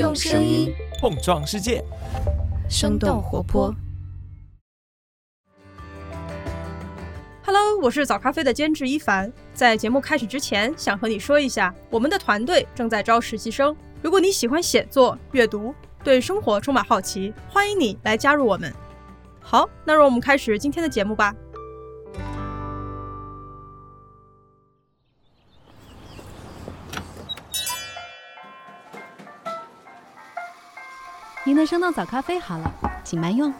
用声音碰撞世界，生动活泼。Hello，我是早咖啡的监制一凡。在节目开始之前，想和你说一下，我们的团队正在招实习生。如果你喜欢写作、阅读，对生活充满好奇，欢迎你来加入我们。好，那让我们开始今天的节目吧。您的生动早咖啡好了，请慢用。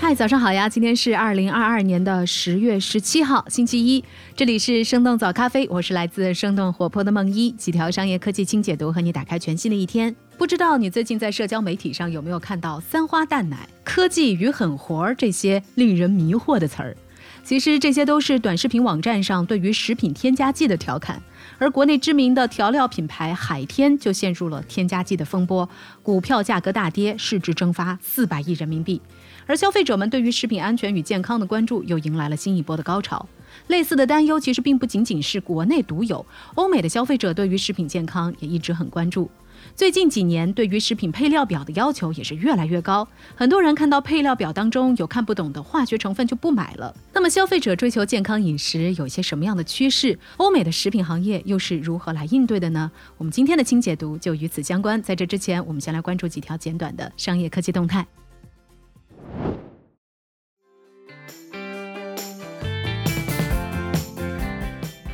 嗨，早上好呀！今天是二零二二年的十月十七号，星期一。这里是生动早咖啡，我是来自生动活泼的梦一，几条商业科技轻解读，和你打开全新的一天。不知道你最近在社交媒体上有没有看到“三花淡奶”、“科技与狠活”这些令人迷惑的词儿？其实这些都是短视频网站上对于食品添加剂的调侃。而国内知名的调料品牌海天就陷入了添加剂的风波，股票价格大跌，市值蒸发四百亿人民币。而消费者们对于食品安全与健康的关注又迎来了新一波的高潮。类似的担忧其实并不仅仅是国内独有，欧美的消费者对于食品健康也一直很关注。最近几年，对于食品配料表的要求也是越来越高。很多人看到配料表当中有看不懂的化学成分就不买了。那么，消费者追求健康饮食有些什么样的趋势？欧美的食品行业又是如何来应对的呢？我们今天的清解读就与此相关。在这之前，我们先来关注几条简短的商业科技动态。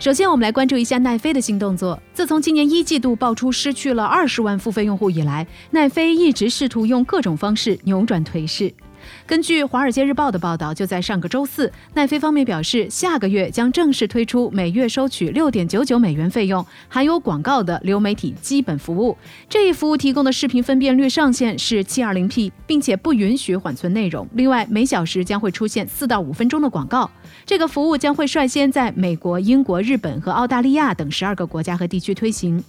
首先，我们来关注一下奈飞的新动作。自从今年一季度爆出失去了二十万付费用户以来，奈飞一直试图用各种方式扭转颓势。根据《华尔街日报》的报道，就在上个周四，奈飞方面表示，下个月将正式推出每月收取六点九九美元费用、含有广告的流媒体基本服务。这一服务提供的视频分辨率上限是七二零 P，并且不允许缓存内容。另外，每小时将会出现四到五分钟的广告。这个服务将会率先在美国、英国、日本和澳大利亚等十二个国家和地区推行。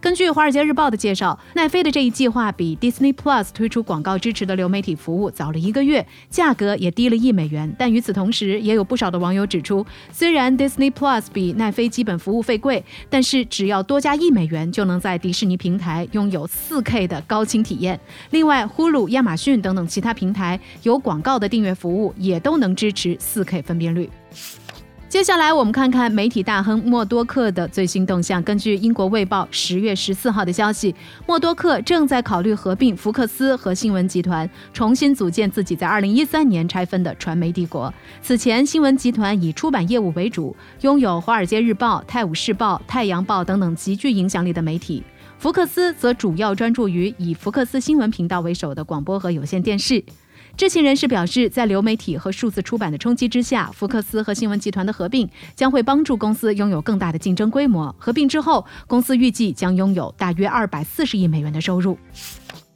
根据《华尔街日报》的介绍，奈飞的这一计划比 Disney Plus 推出广告支持的流媒体服务早了一个月，价格也低了一美元。但与此同时，也有不少的网友指出，虽然 Disney Plus 比奈飞基本服务费贵，但是只要多加一美元，就能在迪士尼平台拥有 4K 的高清体验。另外，呼噜、亚马逊等等其他平台有广告的订阅服务也都能支持 4K 分辨率。接下来，我们看看媒体大亨默多克的最新动向。根据英国《卫报》十月十四号的消息，默多克正在考虑合并福克斯和新闻集团，重新组建自己在二零一三年拆分的传媒帝国。此前，新闻集团以出版业务为主，拥有《华尔街日报》、《泰晤士报》、《太阳报》等等极具影响力的媒体。福克斯则主要专注于以福克斯新闻频道为首的广播和有线电视。知情人士表示，在流媒体和数字出版的冲击之下，福克斯和新闻集团的合并将会帮助公司拥有更大的竞争规模。合并之后，公司预计将拥有大约二百四十亿美元的收入。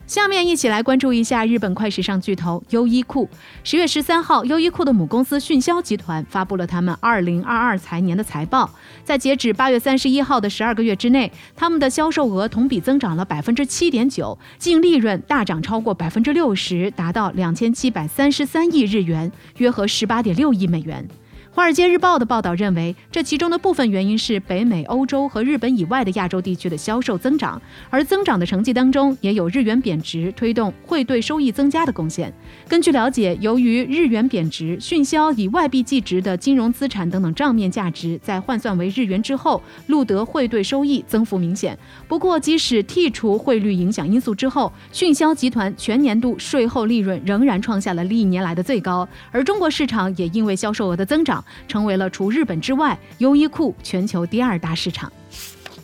下面一起来关注一下日本快时尚巨头优衣库。十月十三号，优衣库的母公司迅销集团发布了他们二零二二财年的财报。在截止八月三十一号的十二个月之内，他们的销售额同比增长了百分之七点九，净利润大涨超过百分之六十，达到两千七百三十三亿日元，约合十八点六亿美元。《华尔街日报》的报道认为，这其中的部分原因是北美、欧洲和日本以外的亚洲地区的销售增长，而增长的成绩当中也有日元贬值推动汇兑收益增加的贡献。根据了解，由于日元贬值，迅销以外币计值的金融资产等等账面价值在换算为日元之后，录得汇兑收益增幅明显。不过，即使剔除汇率影响因素之后，迅销集团全年度税后利润仍然创下了历年来的最高，而中国市场也因为销售额的增长。成为了除日本之外，优衣库全球第二大市场。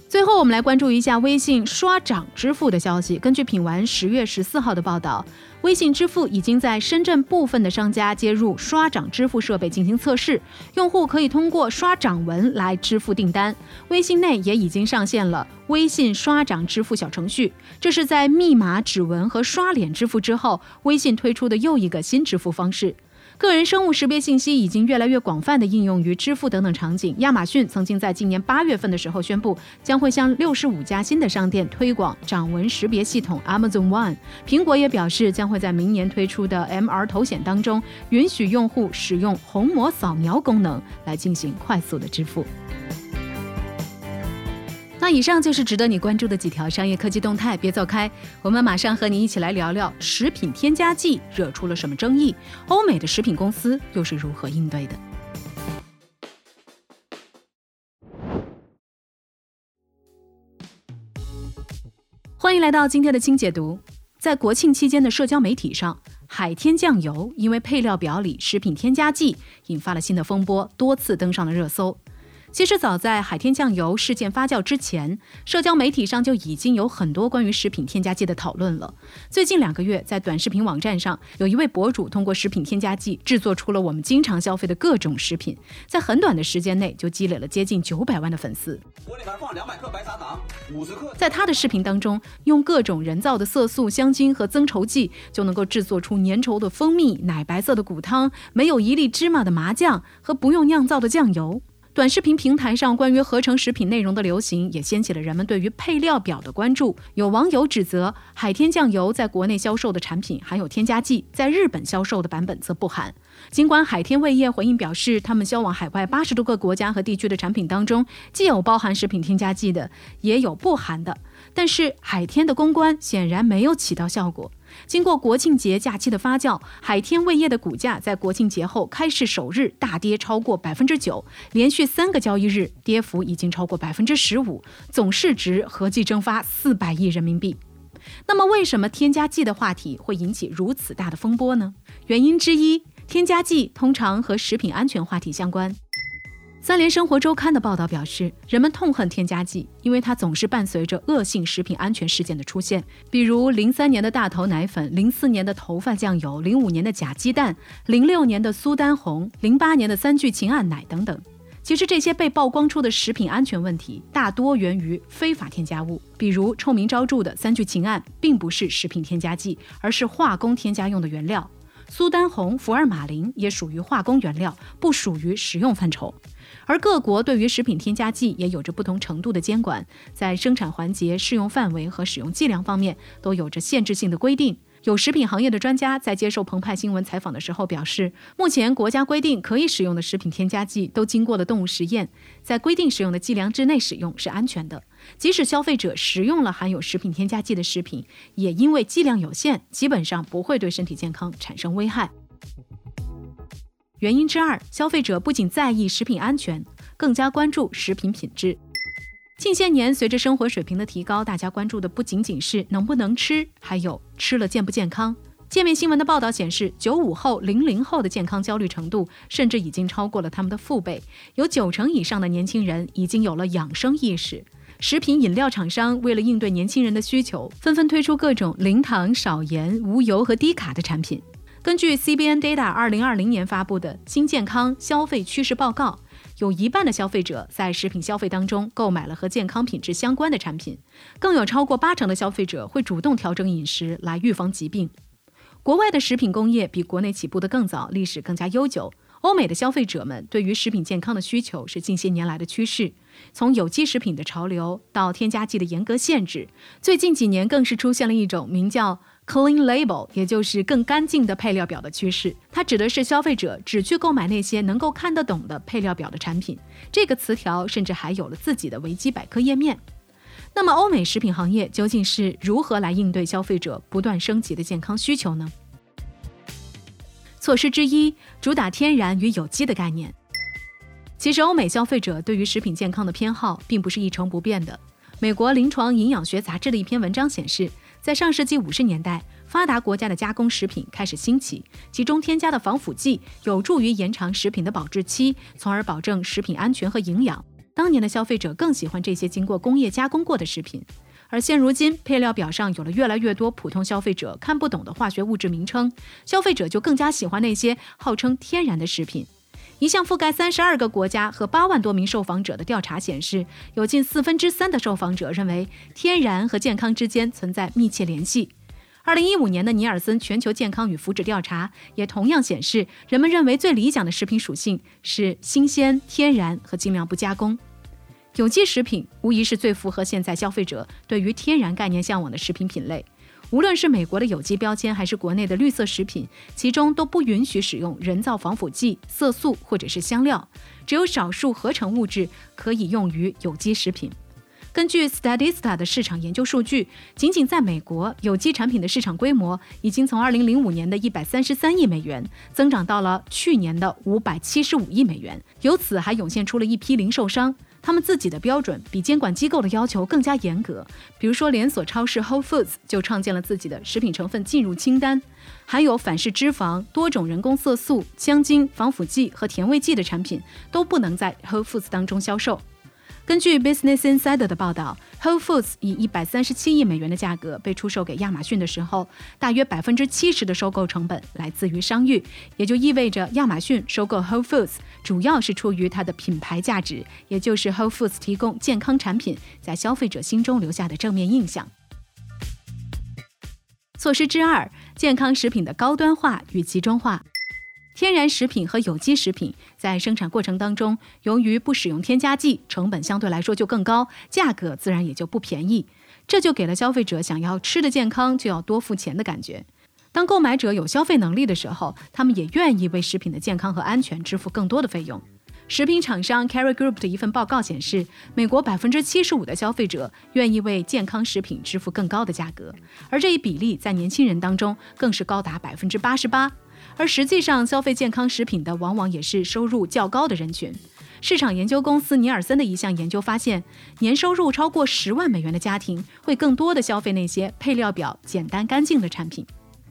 最后，我们来关注一下微信刷掌支付的消息。根据品玩十月十四号的报道，微信支付已经在深圳部分的商家接入刷掌支付设备进行测试，用户可以通过刷掌纹来支付订单。微信内也已经上线了微信刷掌支付小程序，这是在密码、指纹和刷脸支付之后，微信推出的又一个新支付方式。个人生物识别信息已经越来越广泛地应用于支付等等场景。亚马逊曾经在今年八月份的时候宣布，将会向六十五家新的商店推广掌纹识别系统 Amazon One。苹果也表示，将会在明年推出的 MR 头显当中，允许用户使用虹膜扫描功能来进行快速的支付。那以上就是值得你关注的几条商业科技动态，别走开，我们马上和你一起来聊聊食品添加剂惹出了什么争议，欧美的食品公司又是如何应对的。欢迎来到今天的清解读。在国庆期间的社交媒体上，海天酱油因为配料表里食品添加剂引发了新的风波，多次登上了热搜。其实早在海天酱油事件发酵之前，社交媒体上就已经有很多关于食品添加剂的讨论了。最近两个月，在短视频网站上，有一位博主通过食品添加剂制作出了我们经常消费的各种食品，在很短的时间内就积累了接近九百万的粉丝。锅里面放两百克白砂糖，五十克。在他的视频当中，用各种人造的色素、香精和增稠剂，就能够制作出粘稠的蜂蜜、奶白色的骨汤、没有一粒芝麻的麻酱和不用酿造的酱油。短视频平台上关于合成食品内容的流行，也掀起了人们对于配料表的关注。有网友指责海天酱油在国内销售的产品含有添加剂，在日本销售的版本则不含。尽管海天味业回应表示，他们销往海外八十多个国家和地区的产品当中，既有包含食品添加剂的，也有不含的。但是海天的公关显然没有起到效果。经过国庆节假期的发酵，海天味业的股价在国庆节后开市首日大跌超过百分之九，连续三个交易日跌幅已经超过百分之十五，总市值合计蒸发四百亿人民币。那么，为什么添加剂的话题会引起如此大的风波呢？原因之一，添加剂通常和食品安全话题相关。三联生活周刊的报道表示，人们痛恨添加剂，因为它总是伴随着恶性食品安全事件的出现，比如零三年的大头奶粉、零四年的头发酱油、零五年的假鸡蛋、零六年的苏丹红、零八年的三聚氰胺奶等等。其实，这些被曝光出的食品安全问题，大多源于非法添加物，比如臭名昭著的三聚氰胺，并不是食品添加剂，而是化工添加用的原料；苏丹红、福尔马林也属于化工原料，不属于食用范畴。而各国对于食品添加剂也有着不同程度的监管，在生产环节、适用范围和使用剂量方面都有着限制性的规定。有食品行业的专家在接受澎湃新闻采访的时候表示，目前国家规定可以使用的食品添加剂都经过了动物实验，在规定使用的剂量之内使用是安全的。即使消费者食用了含有食品添加剂的食品，也因为剂量有限，基本上不会对身体健康产生危害。原因之二，消费者不仅在意食品安全，更加关注食品品质。近些年，随着生活水平的提高，大家关注的不仅仅是能不能吃，还有吃了健不健康。界面新闻的报道显示，九五后、零零后的健康焦虑程度甚至已经超过了他们的父辈，有九成以上的年轻人已经有了养生意识。食品饮料厂商为了应对年轻人的需求，纷纷推出各种零糖、少盐、无油和低卡的产品。根据 CBN Data 二零二零年发布的《新健康消费趋势报告》，有一半的消费者在食品消费当中购买了和健康品质相关的产品，更有超过八成的消费者会主动调整饮食来预防疾病。国外的食品工业比国内起步的更早，历史更加悠久。欧美的消费者们对于食品健康的需求是近些年来的趋势，从有机食品的潮流到添加剂的严格限制，最近几年更是出现了一种名叫。Clean label，也就是更干净的配料表的趋势，它指的是消费者只去购买那些能够看得懂的配料表的产品。这个词条甚至还有了自己的维基百科页面。那么，欧美食品行业究竟是如何来应对消费者不断升级的健康需求呢？措施之一，主打天然与有机的概念。其实，欧美消费者对于食品健康的偏好并不是一成不变的。美国临床营养学杂志的一篇文章显示。在上世纪五十年代，发达国家的加工食品开始兴起，其中添加的防腐剂有助于延长食品的保质期，从而保证食品安全和营养。当年的消费者更喜欢这些经过工业加工过的食品，而现如今配料表上有了越来越多普通消费者看不懂的化学物质名称，消费者就更加喜欢那些号称天然的食品。一项覆盖三十二个国家和八万多名受访者的调查显示，有近四分之三的受访者认为天然和健康之间存在密切联系。二零一五年的尼尔森全球健康与福祉调查也同样显示，人们认为最理想的食品属性是新鲜、天然和尽量不加工。有机食品无疑是最符合现在消费者对于天然概念向往的食品品类。无论是美国的有机标签，还是国内的绿色食品，其中都不允许使用人造防腐剂、色素或者是香料，只有少数合成物质可以用于有机食品。根据 Statista 的市场研究数据，仅仅在美国，有机产品的市场规模已经从2005年的133亿美元增长到了去年的575亿美元。由此还涌现出了一批零售商，他们自己的标准比监管机构的要求更加严格。比如说，连锁超市 Whole Foods 就创建了自己的食品成分进入清单，含有反式脂肪、多种人工色素、香精、防腐剂和甜味剂的产品都不能在 Whole Foods 当中销售。根据 Business Insider 的报道，Whole Foods 以一百三十七亿美元的价格被出售给亚马逊的时候，大约百分之七十的收购成本来自于商誉，也就意味着亚马逊收购 Whole Foods 主要是出于它的品牌价值，也就是 Whole Foods 提供健康产品在消费者心中留下的正面印象。措施之二：健康食品的高端化与集中化。天然食品和有机食品在生产过程当中，由于不使用添加剂，成本相对来说就更高，价格自然也就不便宜。这就给了消费者想要吃的健康就要多付钱的感觉。当购买者有消费能力的时候，他们也愿意为食品的健康和安全支付更多的费用。食品厂商 Carry Group 的一份报告显示，美国百分之七十五的消费者愿意为健康食品支付更高的价格，而这一比例在年轻人当中更是高达百分之八十八。而实际上，消费健康食品的往往也是收入较高的人群。市场研究公司尼尔森的一项研究发现，年收入超过十万美元的家庭会更多的消费那些配料表简单干净的产品。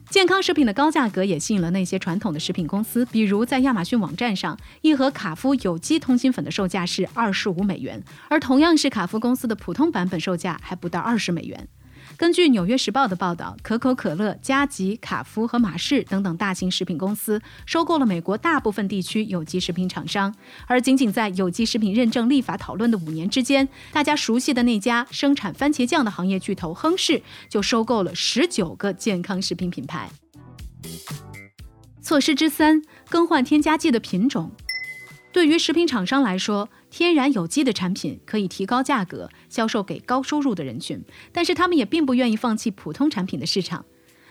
健康食品的高价格也吸引了那些传统的食品公司，比如在亚马逊网站上，一盒卡夫有机通心粉的售价是二十五美元，而同样是卡夫公司的普通版本售价还不到二十美元。根据《纽约时报》的报道，可口可乐、加吉、卡夫和马氏等等大型食品公司收购了美国大部分地区有机食品厂商。而仅仅在有机食品认证立法讨论的五年之间，大家熟悉的那家生产番茄酱的行业巨头亨氏就收购了十九个健康食品品牌。措施之三：更换添加剂的品种。对于食品厂商来说，天然有机的产品可以提高价格，销售给高收入的人群，但是他们也并不愿意放弃普通产品的市场。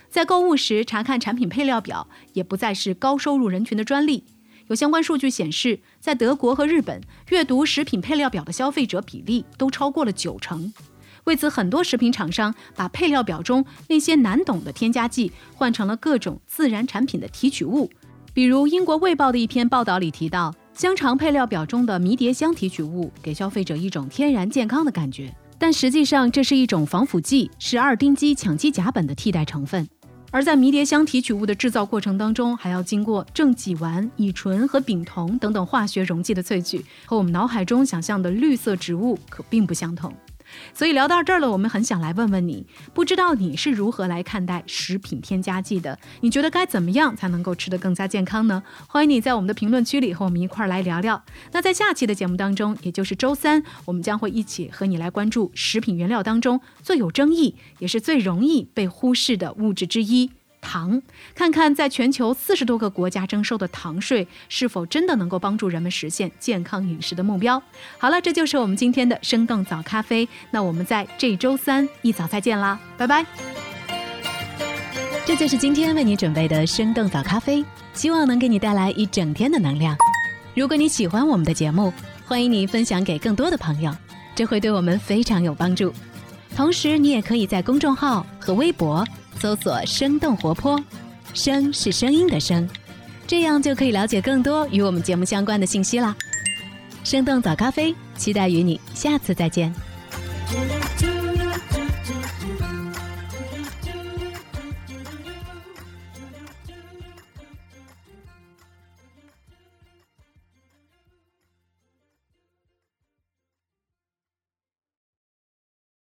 在购物时查看产品配料表，也不再是高收入人群的专利。有相关数据显示，在德国和日本，阅读食品配料表的消费者比例都超过了九成。为此，很多食品厂商把配料表中那些难懂的添加剂换成了各种自然产品的提取物。比如，英国《卫报》的一篇报道里提到。香肠配料表中的迷迭香提取物给消费者一种天然健康的感觉，但实际上这是一种防腐剂，是二丁基羟基甲苯的替代成分。而在迷迭香提取物的制造过程当中，还要经过正己烷、乙醇和丙酮等等化学溶剂的萃取，和我们脑海中想象的绿色植物可并不相同。所以聊到这儿了，我们很想来问问你，不知道你是如何来看待食品添加剂的？你觉得该怎么样才能够吃得更加健康呢？欢迎你在我们的评论区里和我们一块儿来聊聊。那在下期的节目当中，也就是周三，我们将会一起和你来关注食品原料当中最有争议，也是最容易被忽视的物质之一。糖，看看在全球四十多个国家征收的糖税是否真的能够帮助人们实现健康饮食的目标。好了，这就是我们今天的生动早咖啡。那我们在这周三一早再见啦，拜拜。这就是今天为你准备的生动早咖啡，希望能给你带来一整天的能量。如果你喜欢我们的节目，欢迎你分享给更多的朋友，这会对我们非常有帮助。同时，你也可以在公众号和微博。搜索“生动活泼”，声是声音的声，这样就可以了解更多与我们节目相关的信息啦。生动早咖啡，期待与你下次再见。